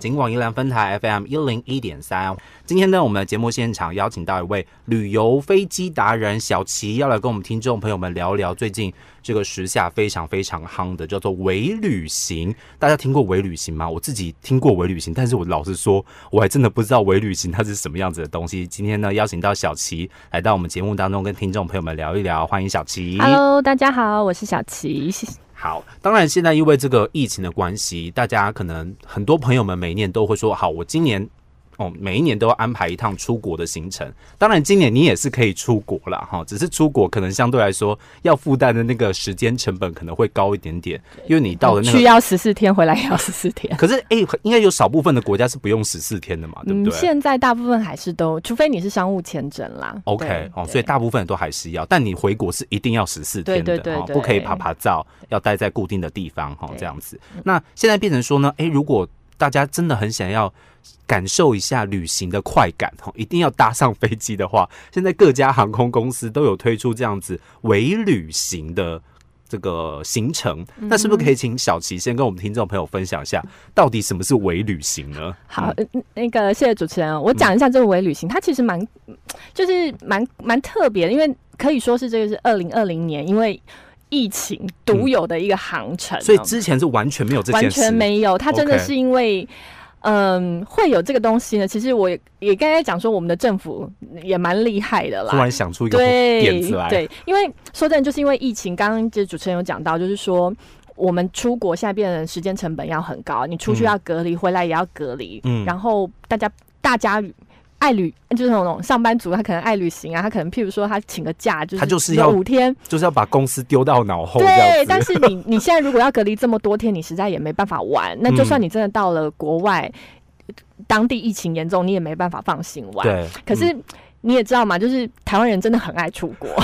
警广宜兰分台 FM 一零一点三。今天呢，我们的节目现场邀请到一位旅游飞机达人小琪，要来跟我们听众朋友们聊聊最近这个时下非常非常夯的叫做微旅行。大家听过微旅行吗？我自己听过微旅行，但是我老实说，我还真的不知道微旅行它是什么样子的东西。今天呢，邀请到小琪来到我们节目当中，跟听众朋友们聊一聊。欢迎小琪。Hello，大家好，我是小琪。好，当然现在因为这个疫情的关系，大家可能很多朋友们每年都会说，好，我今年。哦，每一年都要安排一趟出国的行程。当然，今年你也是可以出国了哈，只是出国可能相对来说要负担的那个时间成本可能会高一点点，因为你到了那个去要十四天，回来也要十四天。可是，哎、欸，应该有少部分的国家是不用十四天的嘛，对不对？嗯，现在大部分还是都，除非你是商务签证啦。OK，哦，所以大部分都还是要，但你回国是一定要十四天的，对对对对，不可以爬爬照，要待在固定的地方哈，这样子。那现在变成说呢，哎、欸，如果大家真的很想要感受一下旅行的快感，一定要搭上飞机的话，现在各家航空公司都有推出这样子微旅行的这个行程。那是不是可以请小琪先跟我们听众朋友分享一下，到底什么是伪旅行呢？好，那个谢谢主持人，我讲一下这个伪旅行，它其实蛮就是蛮蛮特别的，因为可以说是这个是二零二零年，因为。疫情独有的一个航程，嗯，所以之前是完全没有这件事，完全没有。它真的是因为，嗯，会有这个东西呢。其实我也也刚才讲说，我们的政府也蛮厉害的啦，突然想出一个点子来。对，因为说真的，就是因为疫情，刚刚其实主持人有讲到，就是说我们出国现在变成时间成本要很高，你出去要隔离，回来也要隔离，嗯，然后大家大家。爱旅就是那种上班族，他可能爱旅行啊，他可能譬如说他请个假，就是他就是要五天，就是要把公司丢到脑后。对，但是你你现在如果要隔离这么多天，你实在也没办法玩。那就算你真的到了国外，嗯、当地疫情严重，你也没办法放心玩。对，可是你也知道嘛，就是台湾人真的很爱出国。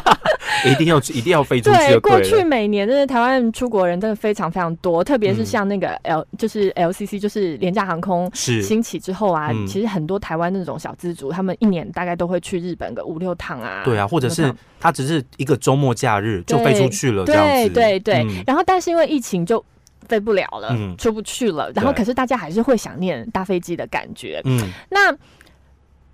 一定要 一定要飞出去。对，过去每年真的台湾出国人真的非常非常多，特别是像那个 L、嗯、就是 LCC 就是廉价航空兴起之后啊，嗯、其实很多台湾那种小资族，他们一年大概都会去日本个五六趟啊。对啊，或者是他只是一个周末假日就飞出去了，这样子。对对对、嗯。然后，但是因为疫情就飞不了了，嗯、出不去了。然后，可是大家还是会想念搭飞机的感觉。嗯，那。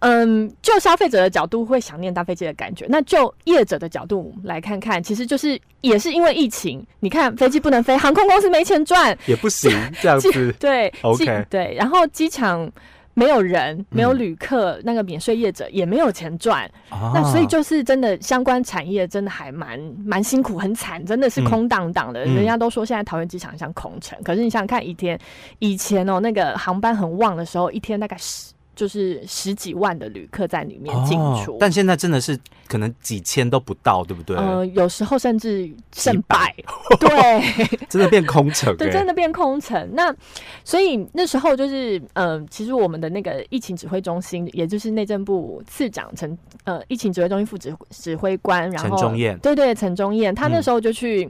嗯，就消费者的角度会想念搭飞机的感觉。那就业者的角度来看看，其实就是也是因为疫情，你看飞机不能飞，航空公司没钱赚，也不行 这样子。对，OK，对。然后机场没有人，没有旅客，嗯、那个免税业者也没有钱赚、啊。那所以就是真的相关产业真的还蛮蛮辛苦，很惨，真的是空荡荡的、嗯。人家都说现在桃园机场像空城、嗯，可是你想想看，一天以前哦，那个航班很旺的时候，一天大概十。就是十几万的旅客在里面进出、哦，但现在真的是可能几千都不到，对不对？呃，有时候甚至胜败，对，真的变空城、欸，对，真的变空城。那所以那时候就是，嗯、呃，其实我们的那个疫情指挥中心，也就是内政部次长陈，呃，疫情指挥中心副指指挥官，然后对对，陈忠彦，他那时候就去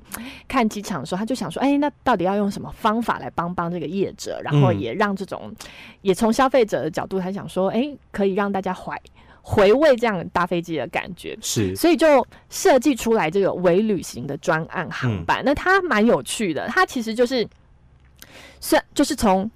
看机场的时候，他就想说，哎、欸，那到底要用什么方法来帮帮这个业者，然后也让这种，嗯、也从消费者的角度，他。想说，哎、欸，可以让大家怀回味这样搭飞机的感觉，是，所以就设计出来这个微旅行的专案航班。嗯、那它蛮有趣的，它其实就是，算就是从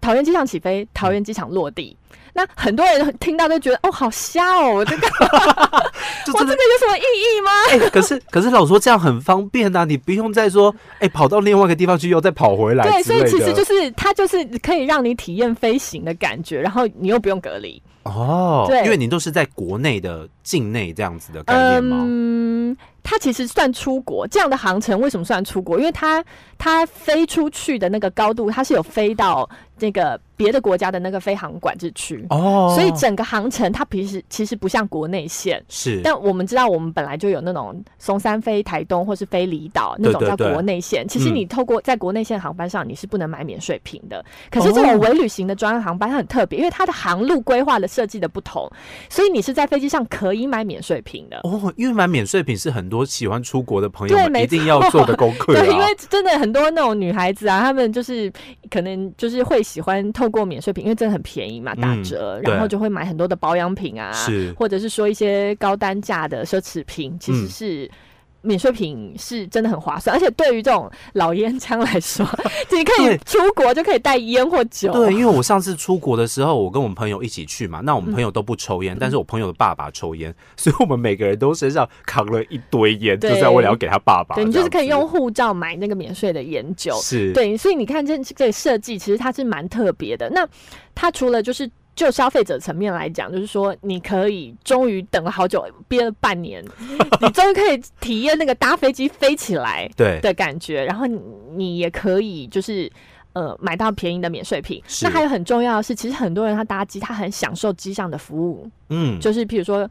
桃园机场起飞，桃园机场落地。嗯那很多人听到都觉得哦，好瞎哦，这个我这个 有什么意义吗？哎、欸，可是可是老说这样很方便啊，你不用再说哎、欸，跑到另外一个地方去又再跑回来。对，所以其实就是它就是可以让你体验飞行的感觉，然后你又不用隔离哦。对，因为你都是在国内的境内这样子的概念吗？嗯，它其实算出国这样的航程，为什么算出国？因为它它飞出去的那个高度，它是有飞到那个。别的国家的那个飞航管制区。哦，所以整个航程它平时其实不像国内线。是，但我们知道我们本来就有那种松山飞台东或是飞离岛那种叫国内线，其实你透过在国内线航班上你是不能买免税品的。可是这种微旅行的专案航班它很特别，因为它的航路规划的设计的不同，所以你是在飞机上可以买免税品的。哦。因为买免税品是很多喜欢出国的朋友们一定要做的功课，对，因为真的很多那种女孩子啊，她们就是可能就是会喜欢透。过免税品，因为真的很便宜嘛，打折，嗯，然后就会买很多的保养品啊，或者是说一些高单价的奢侈品，其实是免税品是真的很划算，而且对于这种老烟枪来说，你可以出国就可以带烟或酒。对，因为我上次出国的时候，我跟我们朋友一起去嘛，那我们朋友都不抽烟，嗯、但是我朋友的爸爸抽烟，所以我们每个人都身上扛了一堆烟，就是为了要给他爸爸。对，你就是可以用护照买那个免税的烟酒。是，对，所以你看这这个设计其实它是蛮特别的。那它除了就是。就消费者层面来讲，就是说，你可以终于等了好久，憋了半年，你终于可以体验那个搭飞机飞起来对的感觉，然后你也可以就是呃买到便宜的免税品。那还有很重要的是，其实很多人他搭机，他很享受机上的服务，嗯，就是譬如说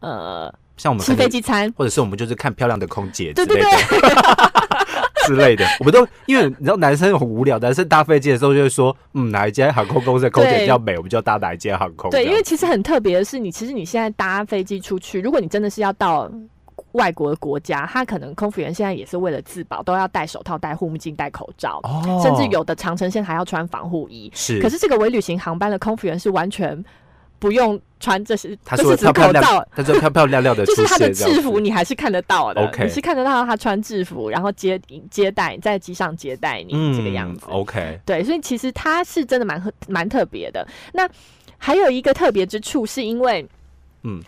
呃，像我们吃飞机餐，或者是我们就是看漂亮的空姐，对对对。之类的，我们都因为你知道男生很无聊，男生搭飞机的时候就会说，嗯，哪一间航空公司的空姐比较美，我们就要搭哪一间航空。对，因为其实很特别的是，你其实你现在搭飞机出去，如果你真的是要到外国的国家，他可能空服员现在也是为了自保，都要戴手套、戴护目镜、戴口罩，哦，甚至有的长程线还要穿防护衣。是，可是这个微旅行航班的空服员是完全。不用穿这些，他说是口罩，他说漂漂亮亮的，就是他的制服，你还是看得到的。OK，你是看得到他穿制服，然后接接待在机上接待你这个样子。OK，对，所以其实他是真的蛮蛮特别的。那还有一个特别之处，是因为，嗯，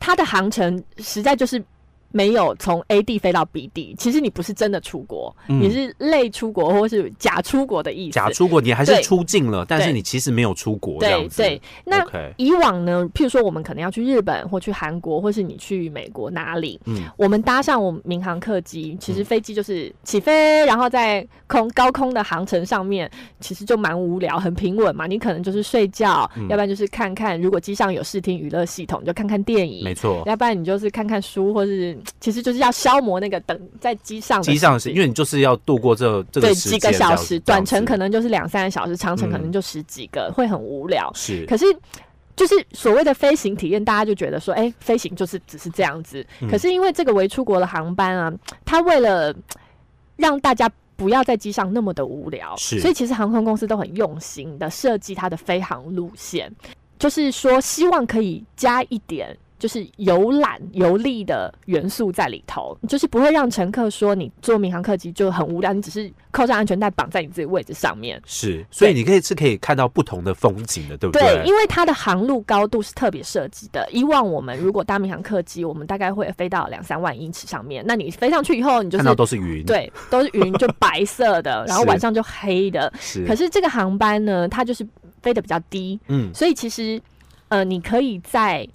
他的航程实在就是。没有从 A 地飞到 B 地，其实你不是真的出国，嗯、你是类出国或是假出国的意思。假出国，你还是出境了，但是你其实没有出国这样子。对对。那以往呢，譬如说我们可能要去日本或去韩国，或是你去美国哪里，嗯，我们搭上我们民航客机，其实飞机就是起飞，然后在空高空的航程上面，其实就蛮无聊，很平稳嘛。你可能就是睡觉，嗯、要不然就是看看，如果机上有视听娱乐系统，就看看电影，没错。要不然你就是看看书，或是。其实就是要消磨那个等在机上，机上是因为你就是要度过这这个对几个小时，短程可能就是两三个小时，长程可能就十几个，嗯、会很无聊。是，可是就是所谓的飞行体验，大家就觉得说，哎、欸，飞行就是只是这样子。嗯、可是因为这个为出国的航班啊，它为了让大家不要在机上那么的无聊，是，所以其实航空公司都很用心的设计它的飞航路线，就是说希望可以加一点。就是游览游历的元素在里头，就是不会让乘客说你坐民航客机就很无聊，你只是扣上安全带绑在你自己位置上面。是，所以你可以是可以看到不同的风景的，对不对？对，因为它的航路高度是特别设计的。以往我们如果搭民航客机，我们大概会飞到两三万英尺上面，那你飞上去以后，你就是看到都是云，对，都是云，就白色的，然后晚上就黑的。是，可是这个航班呢，它就是飞得比较低，嗯，所以其实呃，你可以在。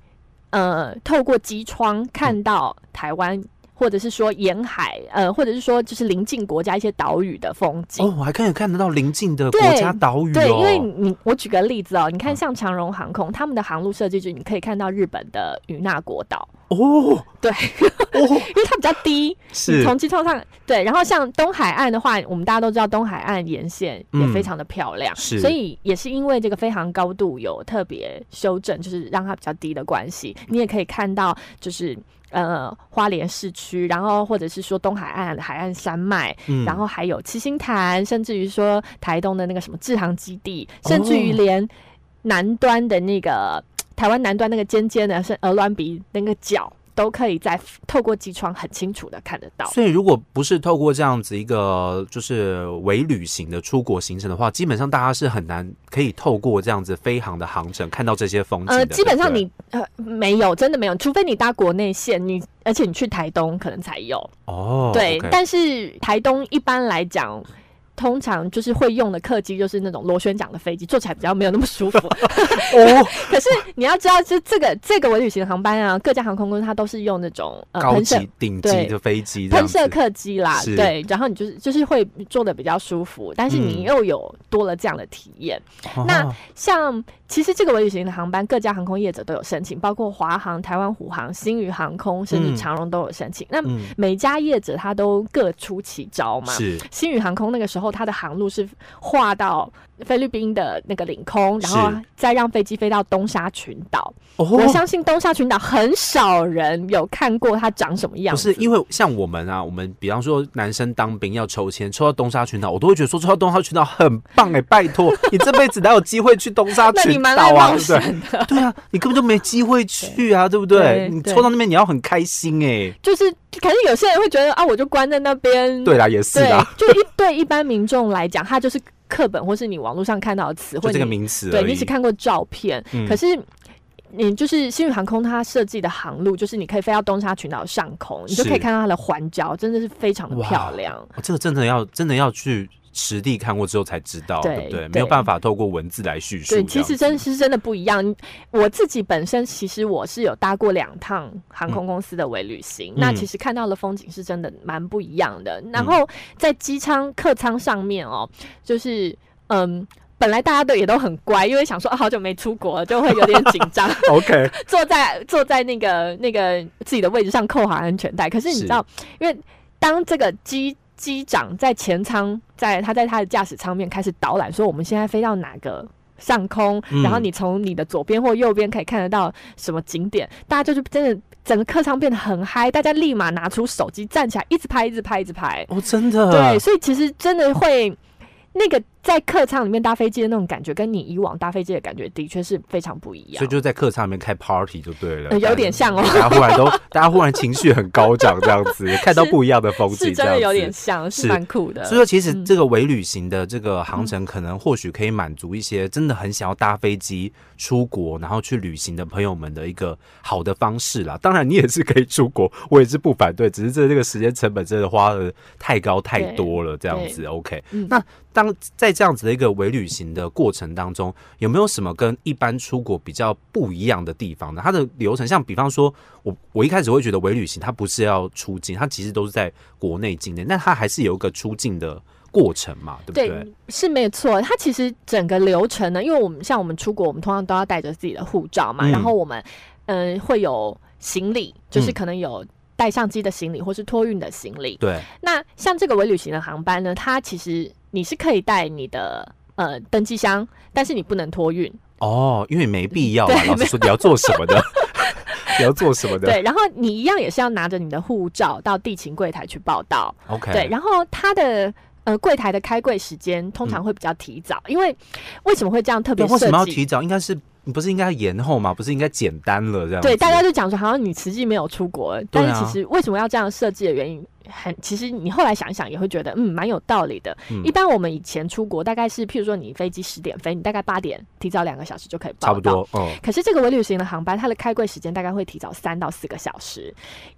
呃，透过机窗看到台湾，或者是说沿海，呃，或者是说就是邻近国家一些岛屿的风景。哦，我还可以看得到邻近的国家岛屿、哦。对，因为你我举个例子哦，你看像长荣航空，嗯、他们的航路设计就是你可以看到日本的与那国岛。哦，对，哦、因为它比较低，是从机舱上对。然后像东海岸的话，我们大家都知道东海岸沿线也非常的漂亮，嗯、是。所以也是因为这个飞航高度有特别修正，就是让它比较低的关系。你也可以看到，就是呃花莲市区，然后或者是说东海岸海岸山脉，嗯、然后还有七星潭，甚至于说台东的那个什么制航基地，甚至于连南端的那个。哦台湾南端那个尖尖的，是鹅銮鼻那个角，都可以在透过机窗很清楚的看得到。所以，如果不是透过这样子一个就是微旅行的出国行程的话，基本上大家是很难可以透过这样子飞航的航程看到这些风景的。呃，基本上你呃没有，真的没有，除非你搭国内线，你而且你去台东可能才有。哦，对，okay. 但是台东一般来讲。通常就是会用的客机，就是那种螺旋桨的飞机，坐起来比较没有那么舒服。哦，可是你要知道，就这个这个我旅行的航班啊，各家航空公司它都是用那种呃高级顶级的飞机，喷射客机啦，对，然后你就是就是会坐的比较舒服，但是你又有多了这样的体验。嗯、那像其实这个微旅行的航班，各家航空业者都有申请，包括华航、台湾虎航、新宇航空，甚至长荣都有申请。嗯、那每家业者他都各出奇招嘛。是新宇航空那个时候。后，它的航路是划到菲律宾的那个领空，然后再让飞机飞到东沙群岛。哦，我相信东沙群岛很少人有看过它长什么样。不是因为像我们啊，我们比方说男生当兵要抽签，抽到东沙群岛，我都会觉得说抽到东沙群岛很棒哎、欸，拜托你这辈子哪有机会去东沙 群岛啊？对不对？对啊，你根本就没机会去啊，对不对？你抽到那边你要很开心哎、欸，就是，可是有些人会觉得啊，我就关在那边。对啦，也是啦，就一对一般民众来讲，他就是。课本或是你网络上看到的词，或者这个名词，对，你只看过照片。嗯、可是你就是新宇航空它设计的航路，就是你可以飞到东沙群岛上空，你就可以看到它的环礁，真的是非常的漂亮。这个真的要真的要去。实地看过之后才知道，对，对不对？没有办法透过文字来叙述。对，其实真是真的不一样。我自己本身其实我是有搭过两趟航空公司的微旅行，嗯、那其实看到的风景是真的蛮不一样的。嗯、然后在机舱客舱上面哦，就是嗯，本来大家都也都很乖，因为想说、啊、好久没出国了，就会有点紧张。OK，坐在坐在那个那个自己的位置上扣好安全带。可是你知道，因为当这个机机长在前舱，在他在他的驾驶舱面开始导览，说我们现在飞到哪个上空，嗯、然后你从你的左边或右边可以看得到什么景点，大家就是真的整个客舱变得很嗨，大家立马拿出手机站起来，一直拍，一直拍，一直拍。哦，真的。对，所以其实真的会那个。在客舱里面搭飞机的那种感觉，跟你以往搭飞机的感觉的确是非常不一样。所以就在客舱里面开 party 就对了，呃、有点像哦。大家忽然都，大家忽然情绪很高涨，这样子看到不一样的风景，真的有点像，是蛮酷的。所以说，其实这个伪旅行的这个航程，可能或许可以满足一些真的很想要搭飞机出国，然后去旅行的朋友们的一个好的方式啦。当然，你也是可以出国，我也是不反对，只是这这个时间成本真的花的太高太多了，这样子。OK，那当在这样子的一个微旅行的过程当中，有没有什么跟一般出国比较不一样的地方呢？它的流程，像比方说，我我一开始会觉得微旅行它不是要出境，它其实都是在国内境内，那它还是有一个出境的过程嘛，对不对？对，是没错。它其实整个流程呢，因为我们像我们出国，我们通常都要带着自己的护照嘛，嗯、然后我们嗯、呃、会有行李，就是可能有带相机的行李，或是托运的行李。对。那像这个微旅行的航班呢，它其实你是可以带你的。呃，登机箱，但是你不能托运哦，因为没必要啊。老师说你要做什么的？你要做什么的？对，然后你一样也是要拿着你的护照到地勤柜台去报到。OK，对，然后他的呃柜台的开柜时间通常会比较提早，嗯、因为为什么会这样特别？为什么要提早？应该是。你不是应该延后吗？不是应该简单了这样？对，大家就讲说好像你实际没有出国，但是其实为什么要这样设计的原因，很其实你后来想一想也会觉得嗯蛮有道理的。嗯、一般我们以前出国大概是譬如说你飞机十点飞，你大概八点提早两个小时就可以报到。差不多。哦。可是这个微旅行的航班，它的开柜时间大概会提早三到四个小时。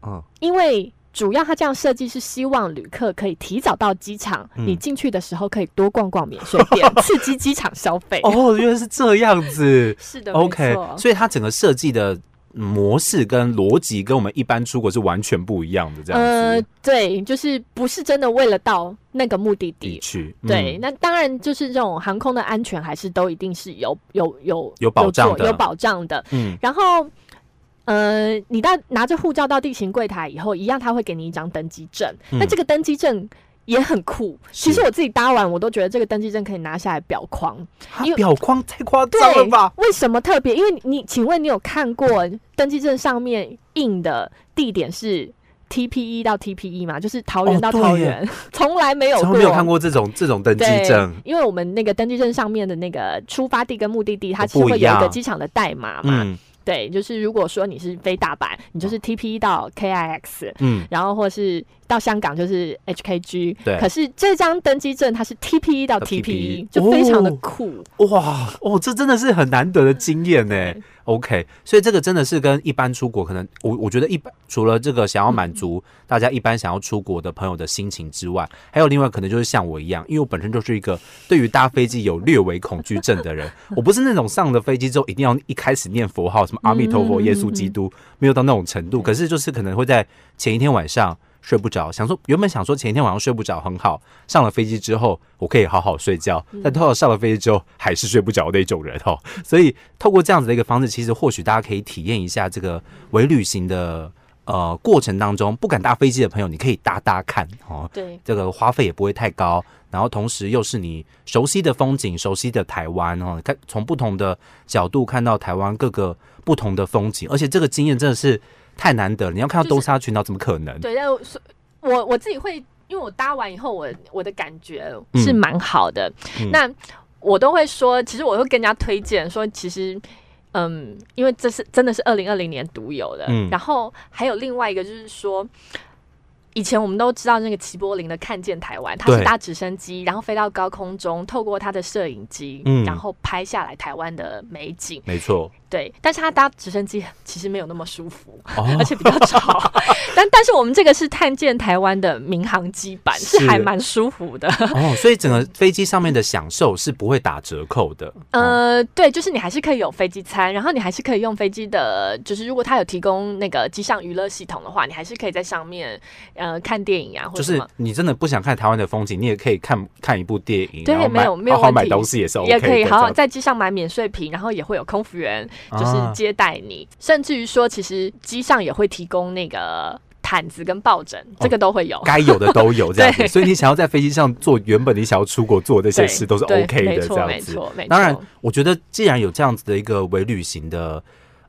嗯。因为。主要他这样设计是希望旅客可以提早到机场，嗯、你进去的时候可以多逛逛免税店，刺激机场消费。哦，原来是这样子。是的，OK。所以它整个设计的模式跟逻辑跟我们一般出国是完全不一样的，这样子。呃，对，就是不是真的为了到那个目的地去。嗯、对，那当然就是这种航空的安全还是都一定是有有有有保障的，有保障的。嗯，然后。呃，你到拿着护照到地勤柜台以后，一样他会给你一张登机证。那、嗯、这个登机证也很酷。其实我自己搭完，我都觉得这个登机证可以拿下来裱框。因为裱框太夸张了吧？为什么特别？因为你，请问你有看过登机证上面印的地点是 TPE 到 TPE 嘛？就是桃园到桃园，从、哦、来没有过，从没有看过这种这种登机证。因为我们那个登机证上面的那个出发地跟目的地，它其实会有一个机场的代码嘛。嗯对，就是如果说你是飞大阪，你就是 TP 到 KIX，嗯，然后或是到香港就是 HKG，对。可是这张登机证它是 TPE 到 TPE，就非常的酷。哦、哇哦，这真的是很难得的经验呢。OK，所以这个真的是跟一般出国可能，我我觉得一般除了这个想要满足大家一般想要出国的朋友的心情之外，还有另外可能就是像我一样，因为我本身就是一个对于搭飞机有略微恐惧症的人，我不是那种上了飞机之后一定要一开始念佛号，什么阿弥陀佛、耶稣基督，没有到那种程度，可是就是可能会在前一天晚上。睡不着，想说原本想说前一天晚上睡不着很好，上了飞机之后我可以好好睡觉，但到了上了飞机之后还是睡不着那种人哦。所以透过这样子的一个方式，其实或许大家可以体验一下这个微旅行的呃过程当中不敢搭飞机的朋友，你可以搭搭看哦。对，这个花费也不会太高，然后同时又是你熟悉的风景、熟悉的台湾哦，看从不同的角度看到台湾各个不同的风景，而且这个经验真的是太难得了。你要看到东沙群岛，怎么可能？就是、对，但我我自己会，因为我搭完以后，我我的感觉是蛮好的。嗯、那我都会说，其实我会跟人家推荐说，其实。嗯，因为这是真的是二零二零年独有的。嗯，然后还有另外一个就是说，以前我们都知道那个齐柏林的看见台湾，他是搭直升机，然后飞到高空中，透过他的摄影机，嗯，然后拍下来台湾的美景。没错。对，但是他搭直升机其实没有那么舒服，哦、而且比较吵。但但是我们这个是看见台湾的民航机版，是，是还蛮舒服的哦。所以整个飞机上面的享受是不会打折扣的。呃，对，就是你还是可以有飞机餐，然后你还是可以用飞机的，就是如果他有提供那个机上娱乐系统的话，你还是可以在上面呃看电影啊，或者就是你真的不想看台湾的风景，你也可以看看一部电影。对，没有没有好好买东西也是 OK，也可以好好在机上买免税品，然后也会有空服员。就是接待你，啊、甚至于说，其实机上也会提供那个毯子跟抱枕，哦、这个都会有，该有的都有 这样子。所以你想要在飞机上做原本你想要出国做的这些事，都是 OK 的这样子。没错，没错。当然，我觉得既然有这样子的一个微旅行的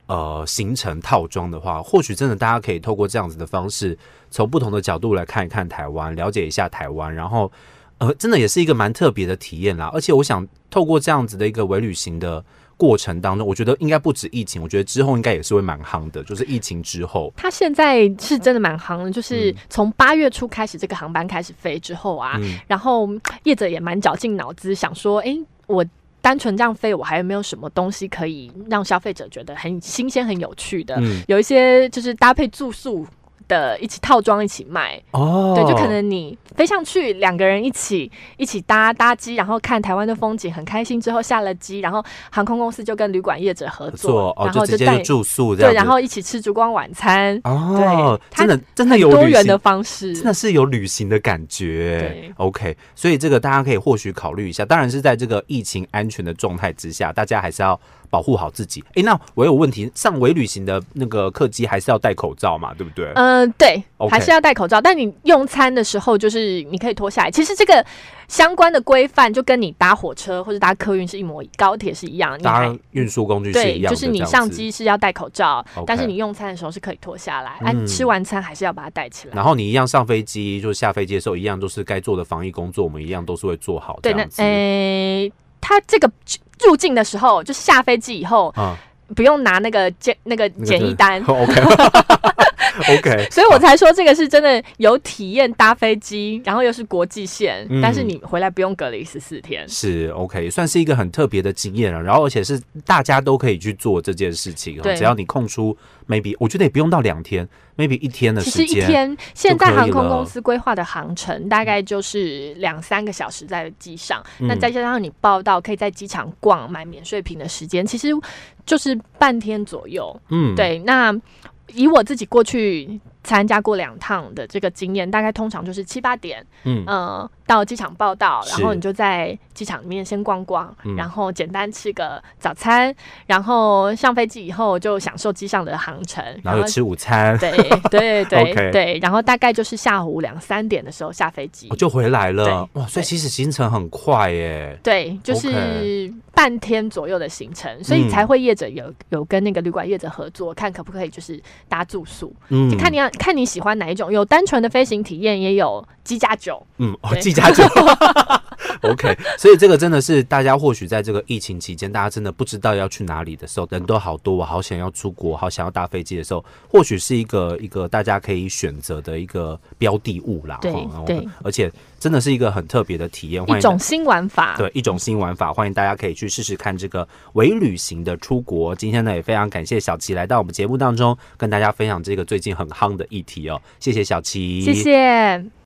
呃行程套装的话，或许真的大家可以透过这样子的方式，从不同的角度来看一看台湾，了解一下台湾，然后呃，真的也是一个蛮特别的体验啦。而且我想透过这样子的一个微旅行的。过程当中，我觉得应该不止疫情，我觉得之后应该也是会蛮夯的。就是疫情之后，它现在是真的蛮夯的。就是从八月初开始，这个航班开始飞之后啊，嗯、然后业者也蛮绞尽脑汁想说，哎、欸，我单纯这样飞，我还有没有什么东西可以让消费者觉得很新鲜、很有趣的？嗯、有一些就是搭配住宿。的一起套装一起卖哦，对，就可能你飞上去两个人一起一起搭搭机，然后看台湾的风景，很开心。之后下了机，然后航空公司就跟旅馆业者合作，哦、然后就带住宿，对，然后一起吃烛光晚餐哦，对，真的真的有多元的方式，真的是有旅行的感觉。对，OK，所以这个大家可以或许考虑一下。当然是在这个疫情安全的状态之下，大家还是要。保护好自己。哎、欸，那我有问题，上微旅行的那个客机还是要戴口罩嘛？对不对？嗯、呃，对，Okay. 还是要戴口罩。但你用餐的时候，就是你可以脱下来。其实这个相关的规范就跟你搭火车或者搭客运是一模一，高铁是一样。搭运输工具是一样的。对，就是你上机是要戴口罩，Okay. 但是你用餐的时候是可以脱下来。哎、嗯啊，吃完餐还是要把它戴起来。然后你一样上飞机，就是下飞机的时候一样都是该做的防疫工作，我们一样都是会做好。对，那诶。欸他这个入境的时候，就是下飞机以后，啊、不用拿那个检那个检疫单。OK，OK，所以我才说这个是真的有体验搭飞机，然后又是国际线，嗯、但是你回来不用隔离十四天。是 OK，算是一个很特别的经验了。然后而且是大家都可以去做这件事情，对只要你空出 maybe，我觉得也不用到两天，maybe 一天的时间。其实一天，现在航空公司规划的航程大概就是两三个小时在机上，嗯、那再加上你报到可以在机场逛买免税品的时间，其实就是半天左右。嗯，对，那。以我自己过去参加过两趟的这个经验，大概通常就是七八点，嗯、呃到机场报道，然后你就在机场里面先逛逛，是然后简单吃个早餐，嗯、然后上飞机以后就享受机上的航程，然后吃午餐，对 对对对，然后大概就是下午两三点的时候下飞机，我就回来了。哇，所以其实行程很快耶。对，就是半天左右的行程，所以才会业者有有跟那个旅馆业者合作，看可不可以就是搭住宿，嗯，就看你要看你喜欢哪一种，有单纯的飞行体验，也有机加酒，嗯，哦，机。OK，所以这个真的是大家或许在这个疫情期间，大家真的不知道要去哪里的时候，人都好多，我好想要出国，好想要搭飞机的时候，或许是一个一个大家可以选择的一个标的物啦。对对，而且真的是一个很特别的体验，一种新玩法。对，一种新玩法，欢迎大家可以去试试看这个微旅行的出国。今天呢，也非常感谢小琪来到我们节目当中，跟大家分享这个最近很夯的议题哦。谢谢小琪，谢谢。